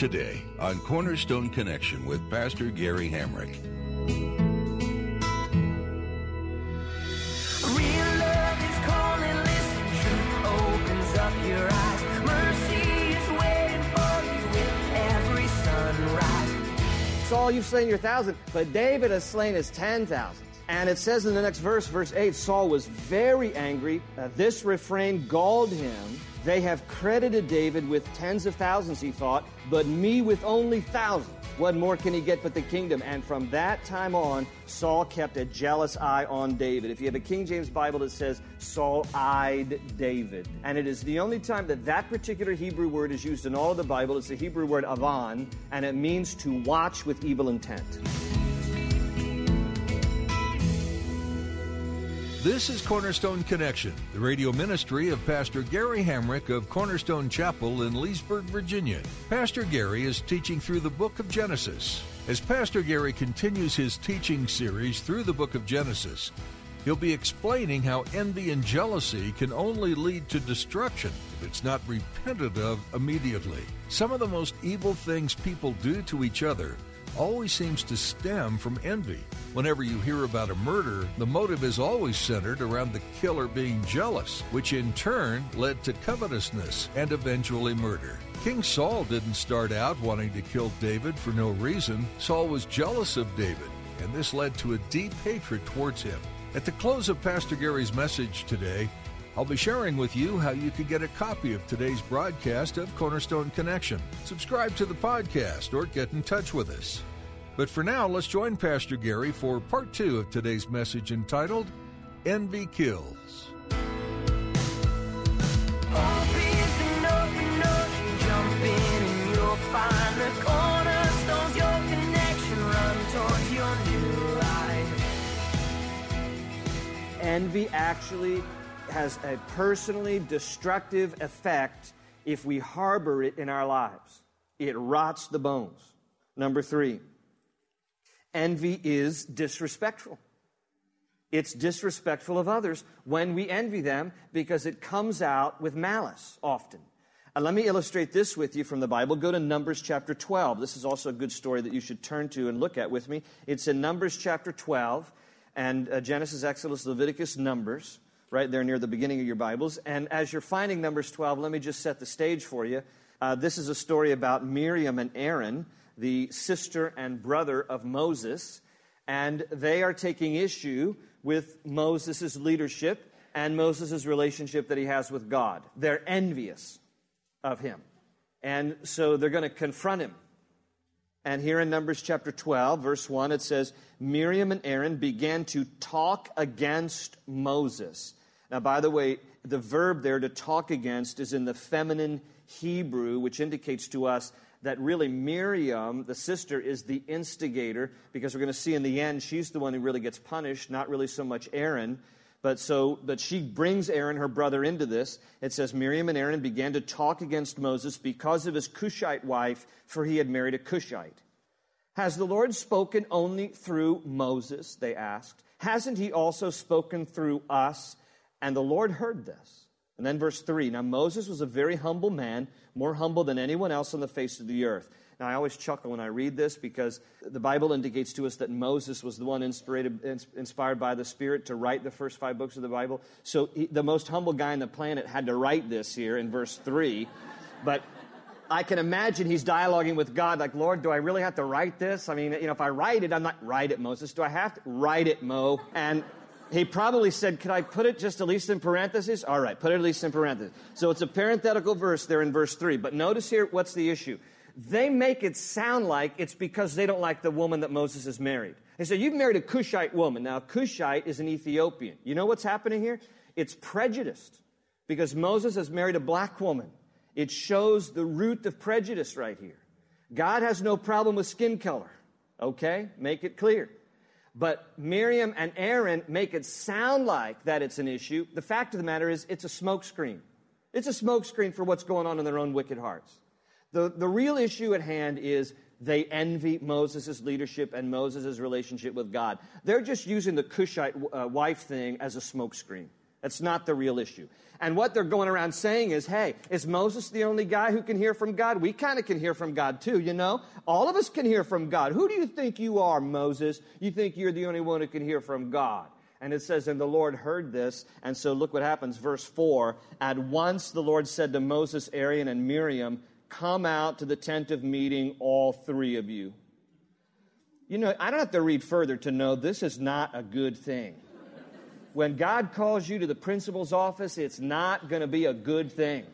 Today on Cornerstone Connection with Pastor Gary Hamrick. Real love is calling, listen, truth opens up your eyes. Mercy is waiting for you with every sunrise. Saul, you've slain your thousand, but David has slain his ten thousand. And it says in the next verse, verse 8, Saul was very angry. Uh, this refrain galled him. They have credited David with tens of thousands, he thought, but me with only thousands. What more can he get but the kingdom? And from that time on, Saul kept a jealous eye on David. If you have a King James Bible, it says Saul eyed David. And it is the only time that that particular Hebrew word is used in all of the Bible. It's the Hebrew word avan, and it means to watch with evil intent. This is Cornerstone Connection, the radio ministry of Pastor Gary Hamrick of Cornerstone Chapel in Leesburg, Virginia. Pastor Gary is teaching through the book of Genesis. As Pastor Gary continues his teaching series through the book of Genesis, he'll be explaining how envy and jealousy can only lead to destruction if it's not repented of immediately. Some of the most evil things people do to each other always seems to stem from envy. Whenever you hear about a murder, the motive is always centered around the killer being jealous, which in turn led to covetousness and eventually murder. King Saul didn't start out wanting to kill David for no reason. Saul was jealous of David, and this led to a deep hatred towards him. At the close of Pastor Gary's message today, I'll be sharing with you how you can get a copy of today's broadcast of Cornerstone Connection. Subscribe to the podcast or get in touch with us. But for now, let's join Pastor Gary for part two of today's message entitled Envy Kills. Envy actually has a personally destructive effect if we harbor it in our lives. It rots the bones. Number three, envy is disrespectful. It's disrespectful of others when we envy them because it comes out with malice often. And let me illustrate this with you from the Bible. Go to Numbers chapter 12. This is also a good story that you should turn to and look at with me. It's in Numbers chapter 12 and uh, Genesis, Exodus, Leviticus, Numbers, right there near the beginning of your Bibles. And as you're finding Numbers 12, let me just set the stage for you. Uh, this is a story about Miriam and Aaron, the sister and brother of Moses, and they are taking issue with Moses' leadership and Moses' relationship that he has with God. They're envious of him. And so they're going to confront him. And here in Numbers chapter 12, verse 1, it says, Miriam and Aaron began to talk against Moses. Now, by the way, the verb there to talk against is in the feminine Hebrew, which indicates to us that really Miriam, the sister, is the instigator because we're going to see in the end she's the one who really gets punished, not really so much Aaron. But so, but she brings Aaron, her brother, into this. It says Miriam and Aaron began to talk against Moses because of his Cushite wife, for he had married a Cushite. Has the Lord spoken only through Moses? They asked. Hasn't he also spoken through us? And the Lord heard this. And then verse 3 Now Moses was a very humble man, more humble than anyone else on the face of the earth. Now I always chuckle when I read this because the Bible indicates to us that Moses was the one inspired, by the Spirit to write the first five books of the Bible. So he, the most humble guy on the planet had to write this here in verse 3. But I can imagine he's dialoguing with God, like, Lord, do I really have to write this? I mean, you know, if I write it, I'm not, write it, Moses. Do I have to? Write it, Mo. And he probably said, Could I put it just at least in parentheses? All right, put it at least in parentheses. So it's a parenthetical verse there in verse 3. But notice here what's the issue. They make it sound like it's because they don't like the woman that Moses has married. They say, You've married a Cushite woman. Now, Cushite is an Ethiopian. You know what's happening here? It's prejudiced because Moses has married a black woman. It shows the root of prejudice right here. God has no problem with skin color. Okay? Make it clear. But Miriam and Aaron make it sound like that it's an issue. The fact of the matter is, it's a smokescreen. It's a smokescreen for what's going on in their own wicked hearts. The, the real issue at hand is they envy Moses' leadership and Moses' relationship with God. They're just using the Cushite uh, wife thing as a smokescreen. That's not the real issue. And what they're going around saying is, hey, is Moses the only guy who can hear from God? We kind of can hear from God too, you know? All of us can hear from God. Who do you think you are, Moses? You think you're the only one who can hear from God. And it says, And the Lord heard this. And so look what happens. Verse 4 At once the Lord said to Moses, Aaron, and Miriam, Come out to the tent of meeting, all three of you. You know, I don't have to read further to know this is not a good thing. When God calls you to the principal's office, it's not going to be a good thing.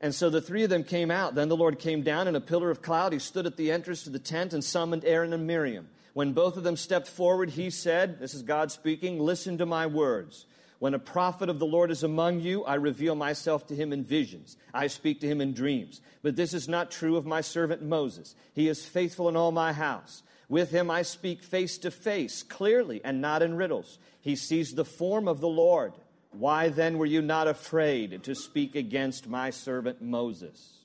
And so the three of them came out. Then the Lord came down in a pillar of cloud. He stood at the entrance to the tent and summoned Aaron and Miriam. When both of them stepped forward, he said, This is God speaking, listen to my words. When a prophet of the Lord is among you, I reveal myself to him in visions. I speak to him in dreams. But this is not true of my servant Moses. He is faithful in all my house. With him I speak face to face, clearly, and not in riddles. He sees the form of the Lord. Why then were you not afraid to speak against my servant Moses?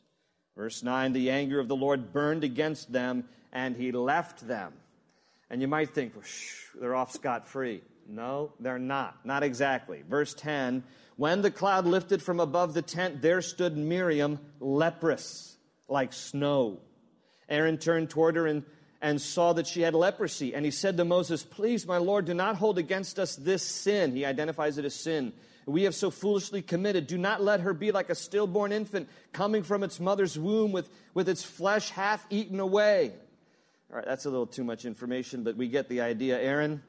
Verse 9 The anger of the Lord burned against them, and he left them. And you might think, they're off scot free. No, they're not. Not exactly. Verse 10 When the cloud lifted from above the tent, there stood Miriam leprous, like snow. Aaron turned toward her and, and saw that she had leprosy. And he said to Moses, Please, my Lord, do not hold against us this sin. He identifies it as sin. We have so foolishly committed. Do not let her be like a stillborn infant coming from its mother's womb with, with its flesh half eaten away. All right, that's a little too much information, but we get the idea. Aaron,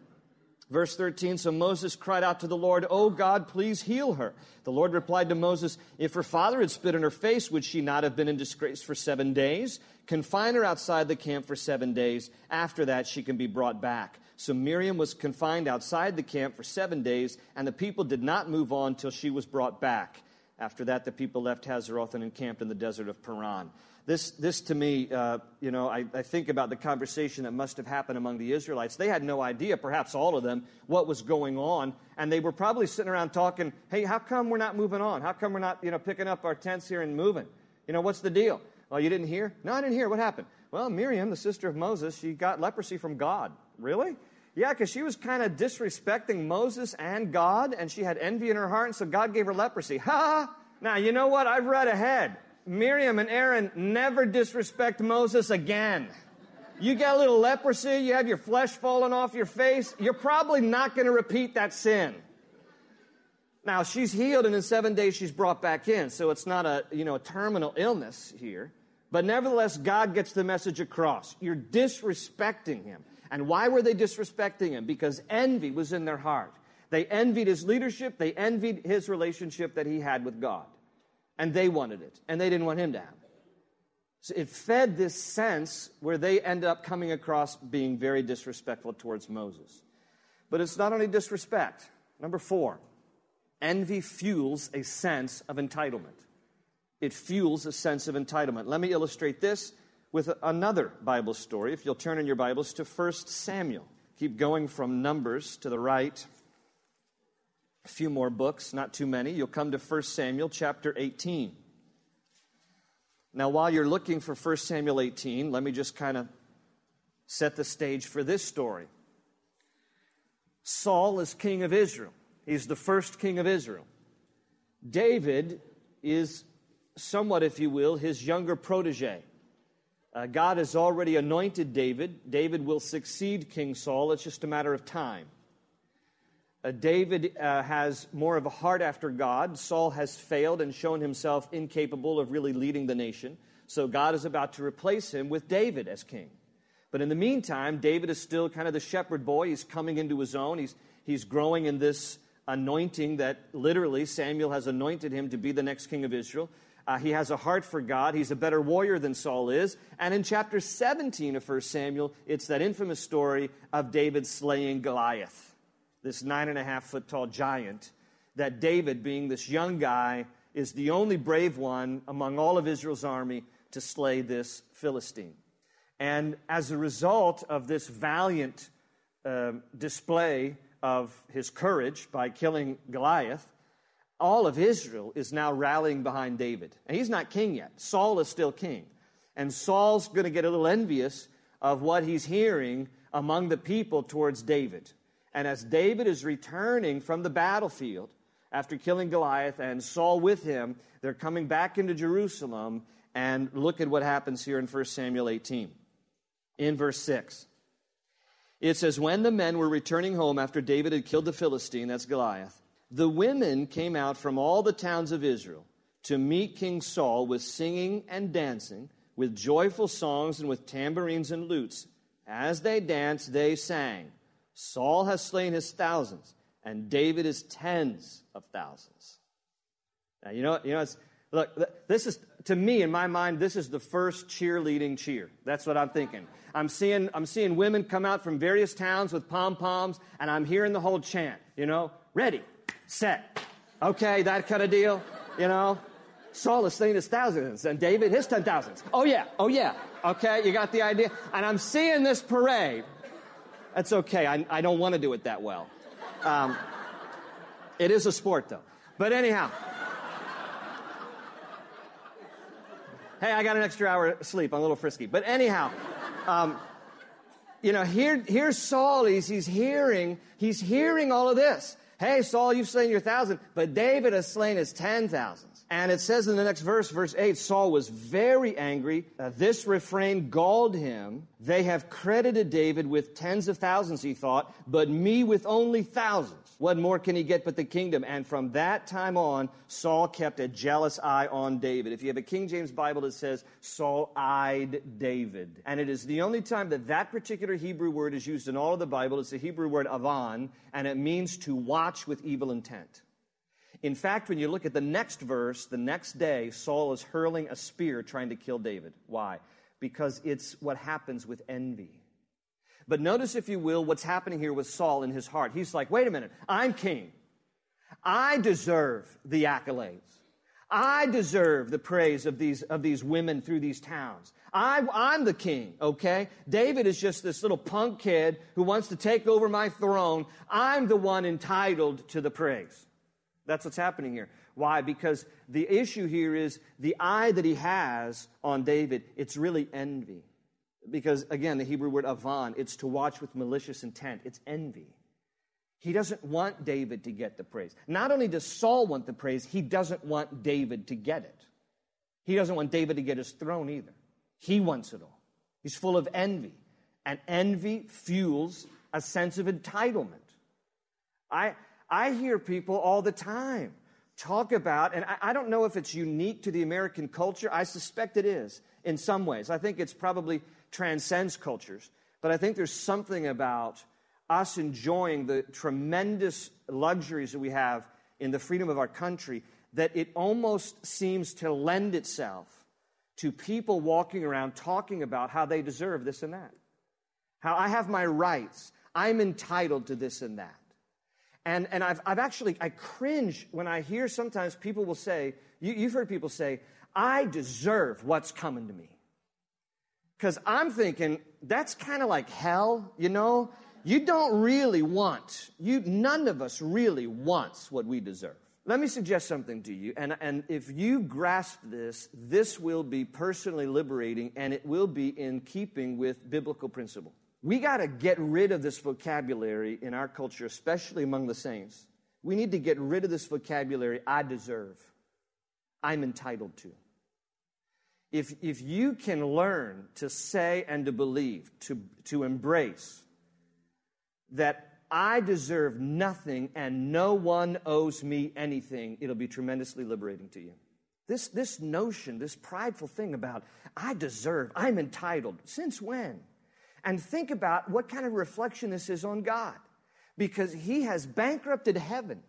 Verse 13 So Moses cried out to the Lord, Oh God, please heal her. The Lord replied to Moses, If her father had spit in her face, would she not have been in disgrace for seven days? Confine her outside the camp for seven days. After that, she can be brought back. So Miriam was confined outside the camp for seven days, and the people did not move on till she was brought back. After that, the people left Hazeroth and encamped in the desert of Paran. This, this to me, uh, you know, I, I think about the conversation that must have happened among the Israelites. They had no idea, perhaps all of them, what was going on. And they were probably sitting around talking, hey, how come we're not moving on? How come we're not, you know, picking up our tents here and moving? You know, what's the deal? Oh, you didn't hear? No, I didn't hear. What happened? Well, Miriam, the sister of Moses, she got leprosy from God. Really? Yeah, because she was kind of disrespecting Moses and God, and she had envy in her heart, and so God gave her leprosy. Ha! Now, you know what? I've read ahead. Miriam and Aaron never disrespect Moses again. You got a little leprosy, you have your flesh falling off your face, you're probably not going to repeat that sin. Now, she's healed and in seven days she's brought back in, so it's not a, you know, a terminal illness here. But nevertheless, God gets the message across. You're disrespecting him. And why were they disrespecting him? Because envy was in their heart. They envied his leadership, they envied his relationship that he had with God and they wanted it, and they didn't want him to have it. So it fed this sense where they end up coming across being very disrespectful towards Moses. But it's not only disrespect. Number four, envy fuels a sense of entitlement. It fuels a sense of entitlement. Let me illustrate this with another Bible story. If you'll turn in your Bibles to 1 Samuel. Keep going from Numbers to the right a few more books, not too many. You'll come to 1 Samuel chapter 18. Now, while you're looking for 1 Samuel 18, let me just kind of set the stage for this story. Saul is king of Israel, he's the first king of Israel. David is somewhat, if you will, his younger protege. Uh, God has already anointed David. David will succeed King Saul. It's just a matter of time. Uh, David uh, has more of a heart after God. Saul has failed and shown himself incapable of really leading the nation. So God is about to replace him with David as king. But in the meantime, David is still kind of the shepherd boy. He's coming into his own. He's, he's growing in this anointing that literally Samuel has anointed him to be the next king of Israel. Uh, he has a heart for God. He's a better warrior than Saul is. And in chapter 17 of 1 Samuel, it's that infamous story of David slaying Goliath this nine and a half foot tall giant that David, being this young guy, is the only brave one among all of Israel's army to slay this Philistine. And as a result of this valiant uh, display of his courage by killing Goliath, all of Israel is now rallying behind David. And he's not king yet. Saul is still king. And Saul's going to get a little envious of what he's hearing among the people towards David. And as David is returning from the battlefield after killing Goliath and Saul with him, they're coming back into Jerusalem. And look at what happens here in 1 Samuel 18. In verse 6, it says, When the men were returning home after David had killed the Philistine, that's Goliath, the women came out from all the towns of Israel to meet King Saul with singing and dancing, with joyful songs and with tambourines and lutes. As they danced, they sang, Saul has slain his thousands, and David his tens of thousands. Now, you know, you know, it's, look, this is, to me, in my mind, this is the first cheerleading cheer. That's what I'm thinking. I'm seeing, I'm seeing women come out from various towns with pom poms, and I'm hearing the whole chant, you know, ready, set. Okay, that kind of deal, you know. Saul is slain his thousands and David his ten thousands. Oh yeah, oh yeah. Okay, you got the idea? And I'm seeing this parade. That's okay. I, I don't want to do it that well. Um, it is a sport though. But anyhow. Hey, I got an extra hour of sleep. I'm a little frisky. But anyhow, um, you know, here, here's Saul. He's, he's hearing, he's hearing all of this. Hey, Saul, you've slain your thousand, but David has slain his ten thousands. And it says in the next verse, verse 8, Saul was very angry. Uh, this refrain galled him. They have credited David with tens of thousands, he thought, but me with only thousands. What more can he get but the kingdom? And from that time on, Saul kept a jealous eye on David. If you have a King James Bible, that says Saul eyed David. And it is the only time that that particular Hebrew word is used in all of the Bible. It's the Hebrew word avan, and it means to watch with evil intent. In fact, when you look at the next verse, the next day, Saul is hurling a spear trying to kill David. Why? Because it's what happens with envy. But notice, if you will, what's happening here with Saul in his heart. He's like, wait a minute, I'm king. I deserve the accolades. I deserve the praise of these, of these women through these towns. I, I'm the king, okay? David is just this little punk kid who wants to take over my throne. I'm the one entitled to the praise. That's what's happening here. Why? Because the issue here is the eye that he has on David, it's really envy. Because again, the Hebrew word avon, it's to watch with malicious intent, it's envy. He doesn't want David to get the praise. Not only does Saul want the praise, he doesn't want David to get it. He doesn't want David to get his throne either. He wants it all. He's full of envy. And envy fuels a sense of entitlement. I, I hear people all the time talk about, and I, I don't know if it's unique to the American culture. I suspect it is in some ways. I think it's probably transcends cultures. But I think there's something about us enjoying the tremendous luxuries that we have in the freedom of our country that it almost seems to lend itself to people walking around talking about how they deserve this and that. How I have my rights. I'm entitled to this and that. And, and I've, I've actually, I cringe when I hear sometimes people will say, you, you've heard people say, I deserve what's coming to me. Because I'm thinking that's kind of like hell, you know? You don't really want, you, none of us really wants what we deserve. Let me suggest something to you, and, and if you grasp this, this will be personally liberating and it will be in keeping with biblical principle. We got to get rid of this vocabulary in our culture, especially among the saints. We need to get rid of this vocabulary I deserve, I'm entitled to if, if you can learn to say and to believe, to, to embrace that I deserve nothing and no one owes me anything, it'll be tremendously liberating to you. This, this notion, this prideful thing about I deserve, I'm entitled, since when? And think about what kind of reflection this is on God. Because He has bankrupted heaven.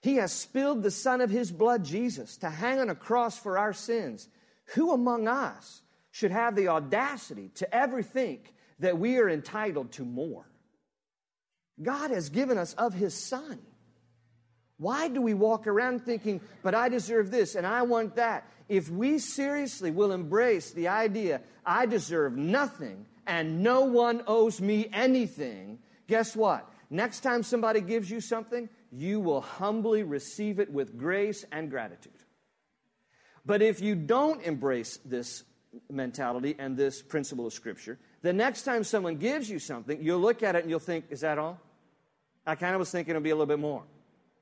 He has spilled the Son of His blood, Jesus, to hang on a cross for our sins. Who among us should have the audacity to ever think that we are entitled to more? God has given us of His Son. Why do we walk around thinking, but I deserve this and I want that? If we seriously will embrace the idea, I deserve nothing and no one owes me anything, guess what? Next time somebody gives you something, you will humbly receive it with grace and gratitude. But if you don't embrace this mentality and this principle of Scripture, the next time someone gives you something, you'll look at it and you'll think, is that all? I kind of was thinking it would be a little bit more.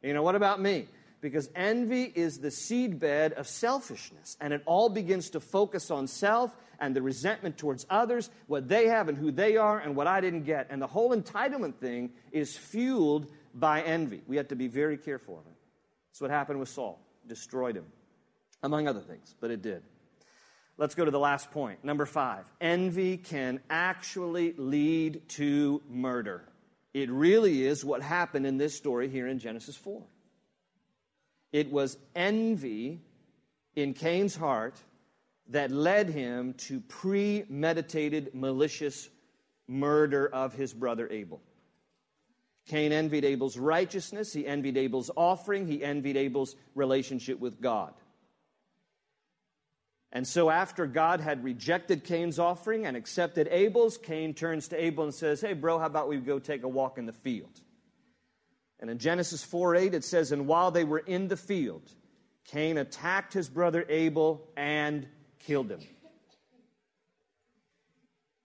You know, what about me? Because envy is the seedbed of selfishness, and it all begins to focus on self and the resentment towards others, what they have and who they are, and what I didn't get. And the whole entitlement thing is fueled by envy. We have to be very careful of it. That's what happened with Saul, destroyed him, among other things, but it did. Let's go to the last point. Number five envy can actually lead to murder. It really is what happened in this story here in Genesis 4. It was envy in Cain's heart that led him to premeditated, malicious murder of his brother Abel. Cain envied Abel's righteousness, he envied Abel's offering, he envied Abel's relationship with God. And so, after God had rejected Cain's offering and accepted Abel's, Cain turns to Abel and says, Hey, bro, how about we go take a walk in the field? And in Genesis 4 8, it says, And while they were in the field, Cain attacked his brother Abel and killed him.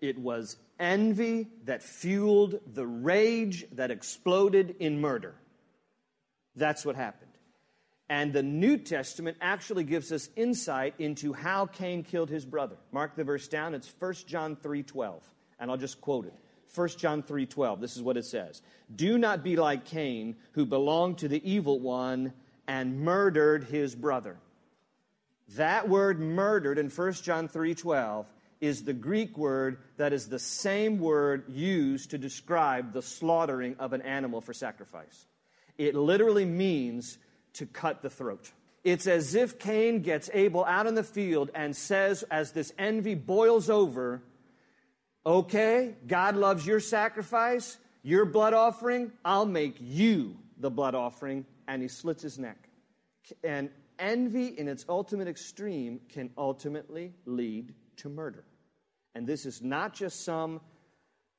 It was envy that fueled the rage that exploded in murder. That's what happened. And the New Testament actually gives us insight into how Cain killed his brother. Mark the verse down. It's 1 John 3:12, and I'll just quote it. 1 John 3:12. This is what it says. Do not be like Cain, who belonged to the evil one and murdered his brother. That word murdered in 1 John 3:12 is the Greek word that is the same word used to describe the slaughtering of an animal for sacrifice. It literally means to cut the throat. It's as if Cain gets Abel out in the field and says, as this envy boils over, okay, God loves your sacrifice, your blood offering, I'll make you the blood offering. And he slits his neck. And envy, in its ultimate extreme, can ultimately lead to murder. And this is not just some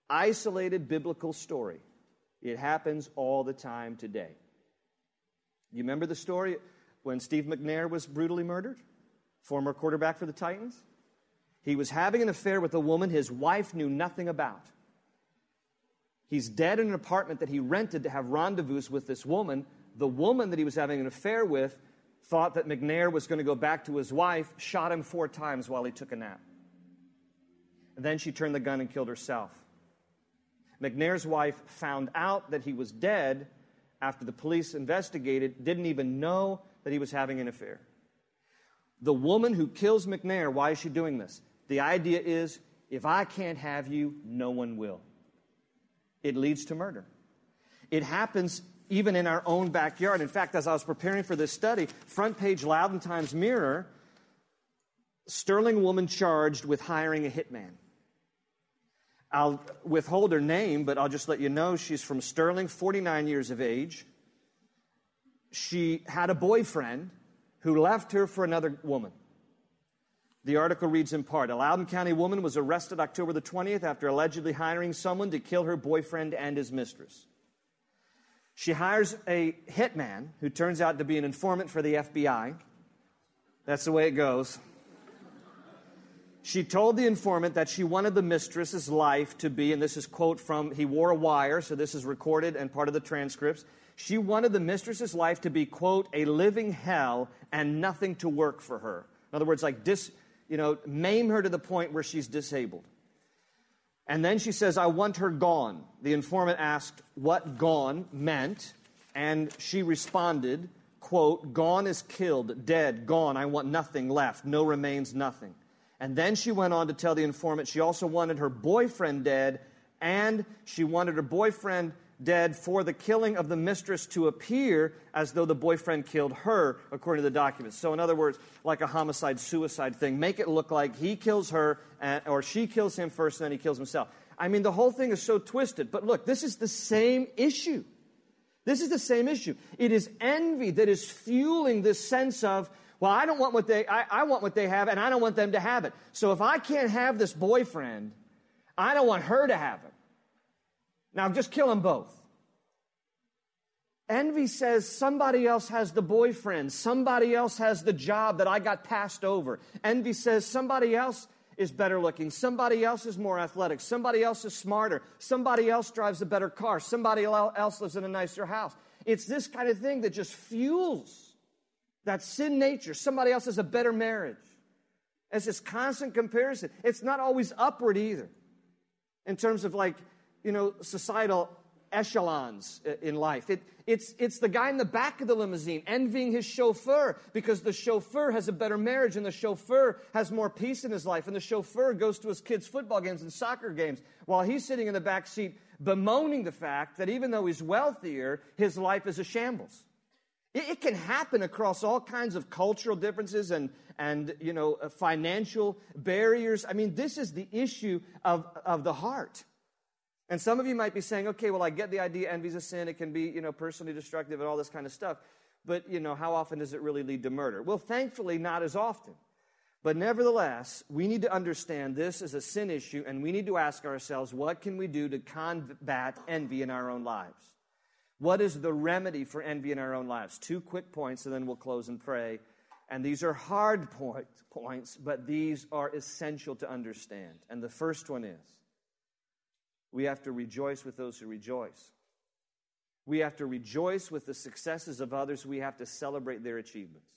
isolated biblical story, it happens all the time today. You remember the story when Steve McNair was brutally murdered? Former quarterback for the Titans? He was having an affair with a woman his wife knew nothing about. He's dead in an apartment that he rented to have rendezvous with this woman. The woman that he was having an affair with thought that McNair was going to go back to his wife, shot him four times while he took a nap. And then she turned the gun and killed herself. McNair's wife found out that he was dead after the police investigated, didn't even know that he was having an affair. The woman who kills McNair, why is she doing this? The idea is if I can't have you, no one will. It leads to murder. It happens even in our own backyard. In fact, as I was preparing for this study, front page Loudoun Times Mirror, Sterling woman charged with hiring a hitman. I'll withhold her name, but I'll just let you know she's from Sterling, 49 years of age. She had a boyfriend who left her for another woman. The article reads in part A Loudoun County woman was arrested October the 20th after allegedly hiring someone to kill her boyfriend and his mistress. She hires a hitman who turns out to be an informant for the FBI. That's the way it goes. She told the informant that she wanted the mistress's life to be, and this is quote from He Wore a Wire, so this is recorded and part of the transcripts. She wanted the mistress's life to be, quote, a living hell and nothing to work for her. In other words, like dis, you know, maim her to the point where she's disabled. And then she says, I want her gone. The informant asked what gone meant, and she responded, quote, gone is killed, dead, gone, I want nothing left, no remains, nothing. And then she went on to tell the informant she also wanted her boyfriend dead, and she wanted her boyfriend dead for the killing of the mistress to appear as though the boyfriend killed her, according to the documents. So, in other words, like a homicide suicide thing, make it look like he kills her and, or she kills him first and then he kills himself. I mean, the whole thing is so twisted. But look, this is the same issue. This is the same issue. It is envy that is fueling this sense of, well, I don't want what they, I, I want what they have, and I don't want them to have it. So if I can't have this boyfriend, I don't want her to have it. Now just kill them both. Envy says somebody else has the boyfriend, somebody else has the job that I got passed over. Envy says somebody else is better looking, somebody else is more athletic, somebody else is smarter, somebody else drives a better car, somebody else lives in a nicer house. It's this kind of thing that just fuels that sin nature. Somebody else has a better marriage. It's this constant comparison. It's not always upward either in terms of like, you know, societal echelons in life. It, it's, it's the guy in the back of the limousine envying his chauffeur because the chauffeur has a better marriage and the chauffeur has more peace in his life and the chauffeur goes to his kids' football games and soccer games while he's sitting in the back seat bemoaning the fact that even though he's wealthier, his life is a shambles. It, can happen across all kinds of cultural differences and, and you know, uh, financial barriers. I mean, this is the issue of, of the heart. And some of you might be saying, okay, well, I get the idea envy's a sin. It can be, you know, personally destructive and all this kind of stuff. But, you know, how often does it really lead to murder? Well, thankfully, not as often. But nevertheless, we need to understand this is a sin issue, and we need to ask ourselves, what can we do to combat envy in our own lives? What is the remedy for envy in our own lives? Two quick points, and then we'll close and pray. And these are hard point, points, but these are essential to understand. And the first one is we have to rejoice with those who rejoice. We have to rejoice with the successes of others. We have to celebrate their achievements.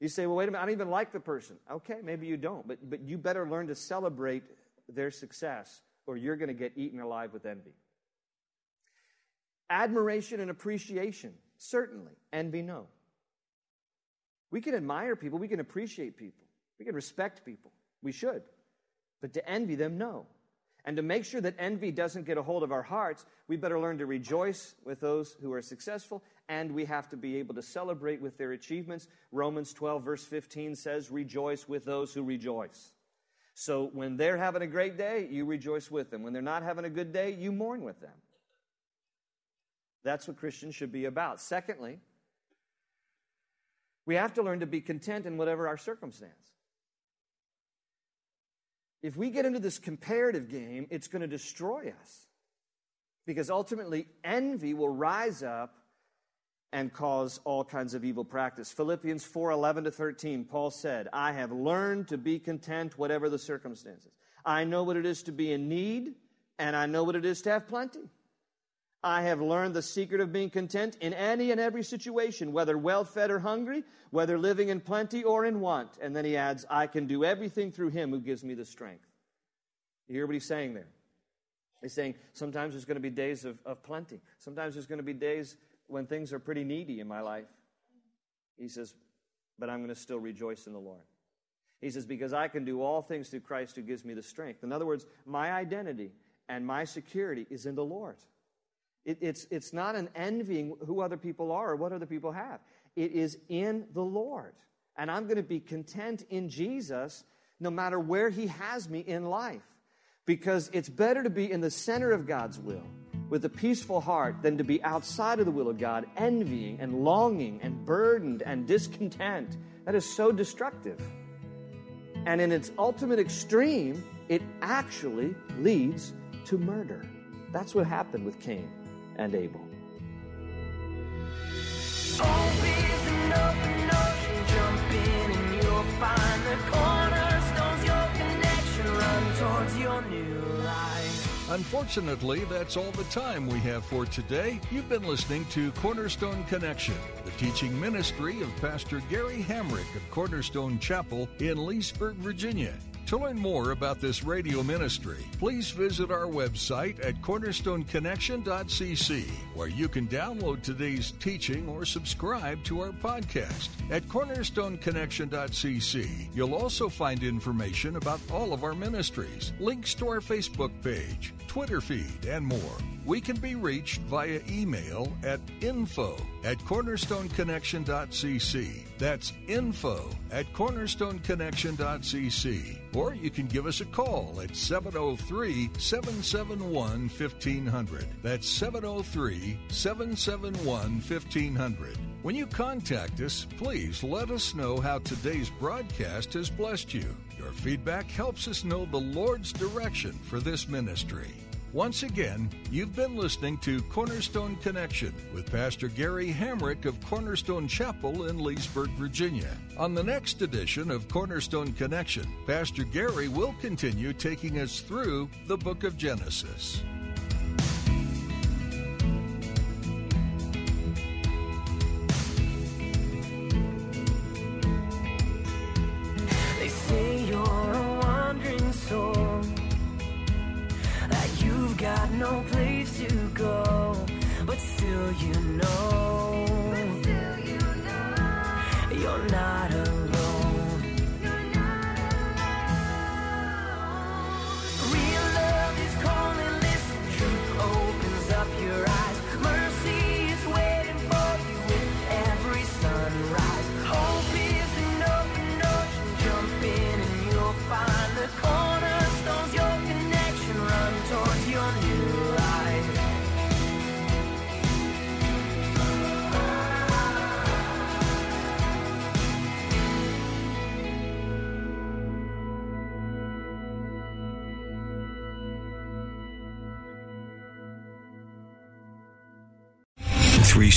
You say, well, wait a minute, I don't even like the person. Okay, maybe you don't, but, but you better learn to celebrate their success or you're going to get eaten alive with envy. Admiration and appreciation, certainly. Envy, no. We can admire people, we can appreciate people, we can respect people. We should. But to envy them, no. And to make sure that envy doesn't get a hold of our hearts, we better learn to rejoice with those who are successful, and we have to be able to celebrate with their achievements. Romans 12, verse 15 says, Rejoice with those who rejoice. So when they're having a great day, you rejoice with them. When they're not having a good day, you mourn with them. That's what Christians should be about. Secondly, we have to learn to be content in whatever our circumstance if we get into this comparative game, it's going to destroy us. Because ultimately, envy will rise up and cause all kinds of evil practice. Philippians 4 11 to 13, Paul said, I have learned to be content, whatever the circumstances. I know what it is to be in need, and I know what it is to have plenty. I have learned the secret of being content in any and every situation, whether well fed or hungry, whether living in plenty or in want. And then he adds, I can do everything through him who gives me the strength. You hear what he's saying there? He's saying sometimes there's going to be days of, of plenty. Sometimes there's going to be days when things are pretty needy in my life. He says, but I'm going to still rejoice in the Lord. He says, because I can do all things through Christ who gives me the strength. In other words, my identity and my security is in the Lord. It, it's, it's not an envying who other people are or what other people have. It is in the Lord. And I'm going to be content in Jesus no matter where He has me in life. Because it's better to be in the center of God's will with a peaceful heart than to be outside of the will of God, envying and longing and burdened and discontent. That is so destructive. And in its ultimate extreme, it actually leads to murder. That's what happened with Cain and. Unfortunately, that's all the time we have for today. You've been listening to Cornerstone Connection, the teaching ministry of Pastor Gary Hamrick of Cornerstone Chapel in Leesburg, Virginia. To learn more about this radio ministry, please visit our website at cornerstoneconnection.cc, where you can download today's teaching or subscribe to our podcast. At cornerstoneconnection.cc, you'll also find information about all of our ministries, links to our Facebook page, Twitter feed, and more. We can be reached via email at info at cornerstoneconnection.cc. That's info at cornerstoneconnection.cc. Or you can give us a call at 703 771 1500. That's 703 771 1500. When you contact us, please let us know how today's broadcast has blessed you. Feedback helps us know the Lord's direction for this ministry. Once again, you've been listening to Cornerstone Connection with Pastor Gary Hamrick of Cornerstone Chapel in Leesburg, Virginia. On the next edition of Cornerstone Connection, Pastor Gary will continue taking us through the book of Genesis. No place to go, but still you know, but still you know. you're not alone.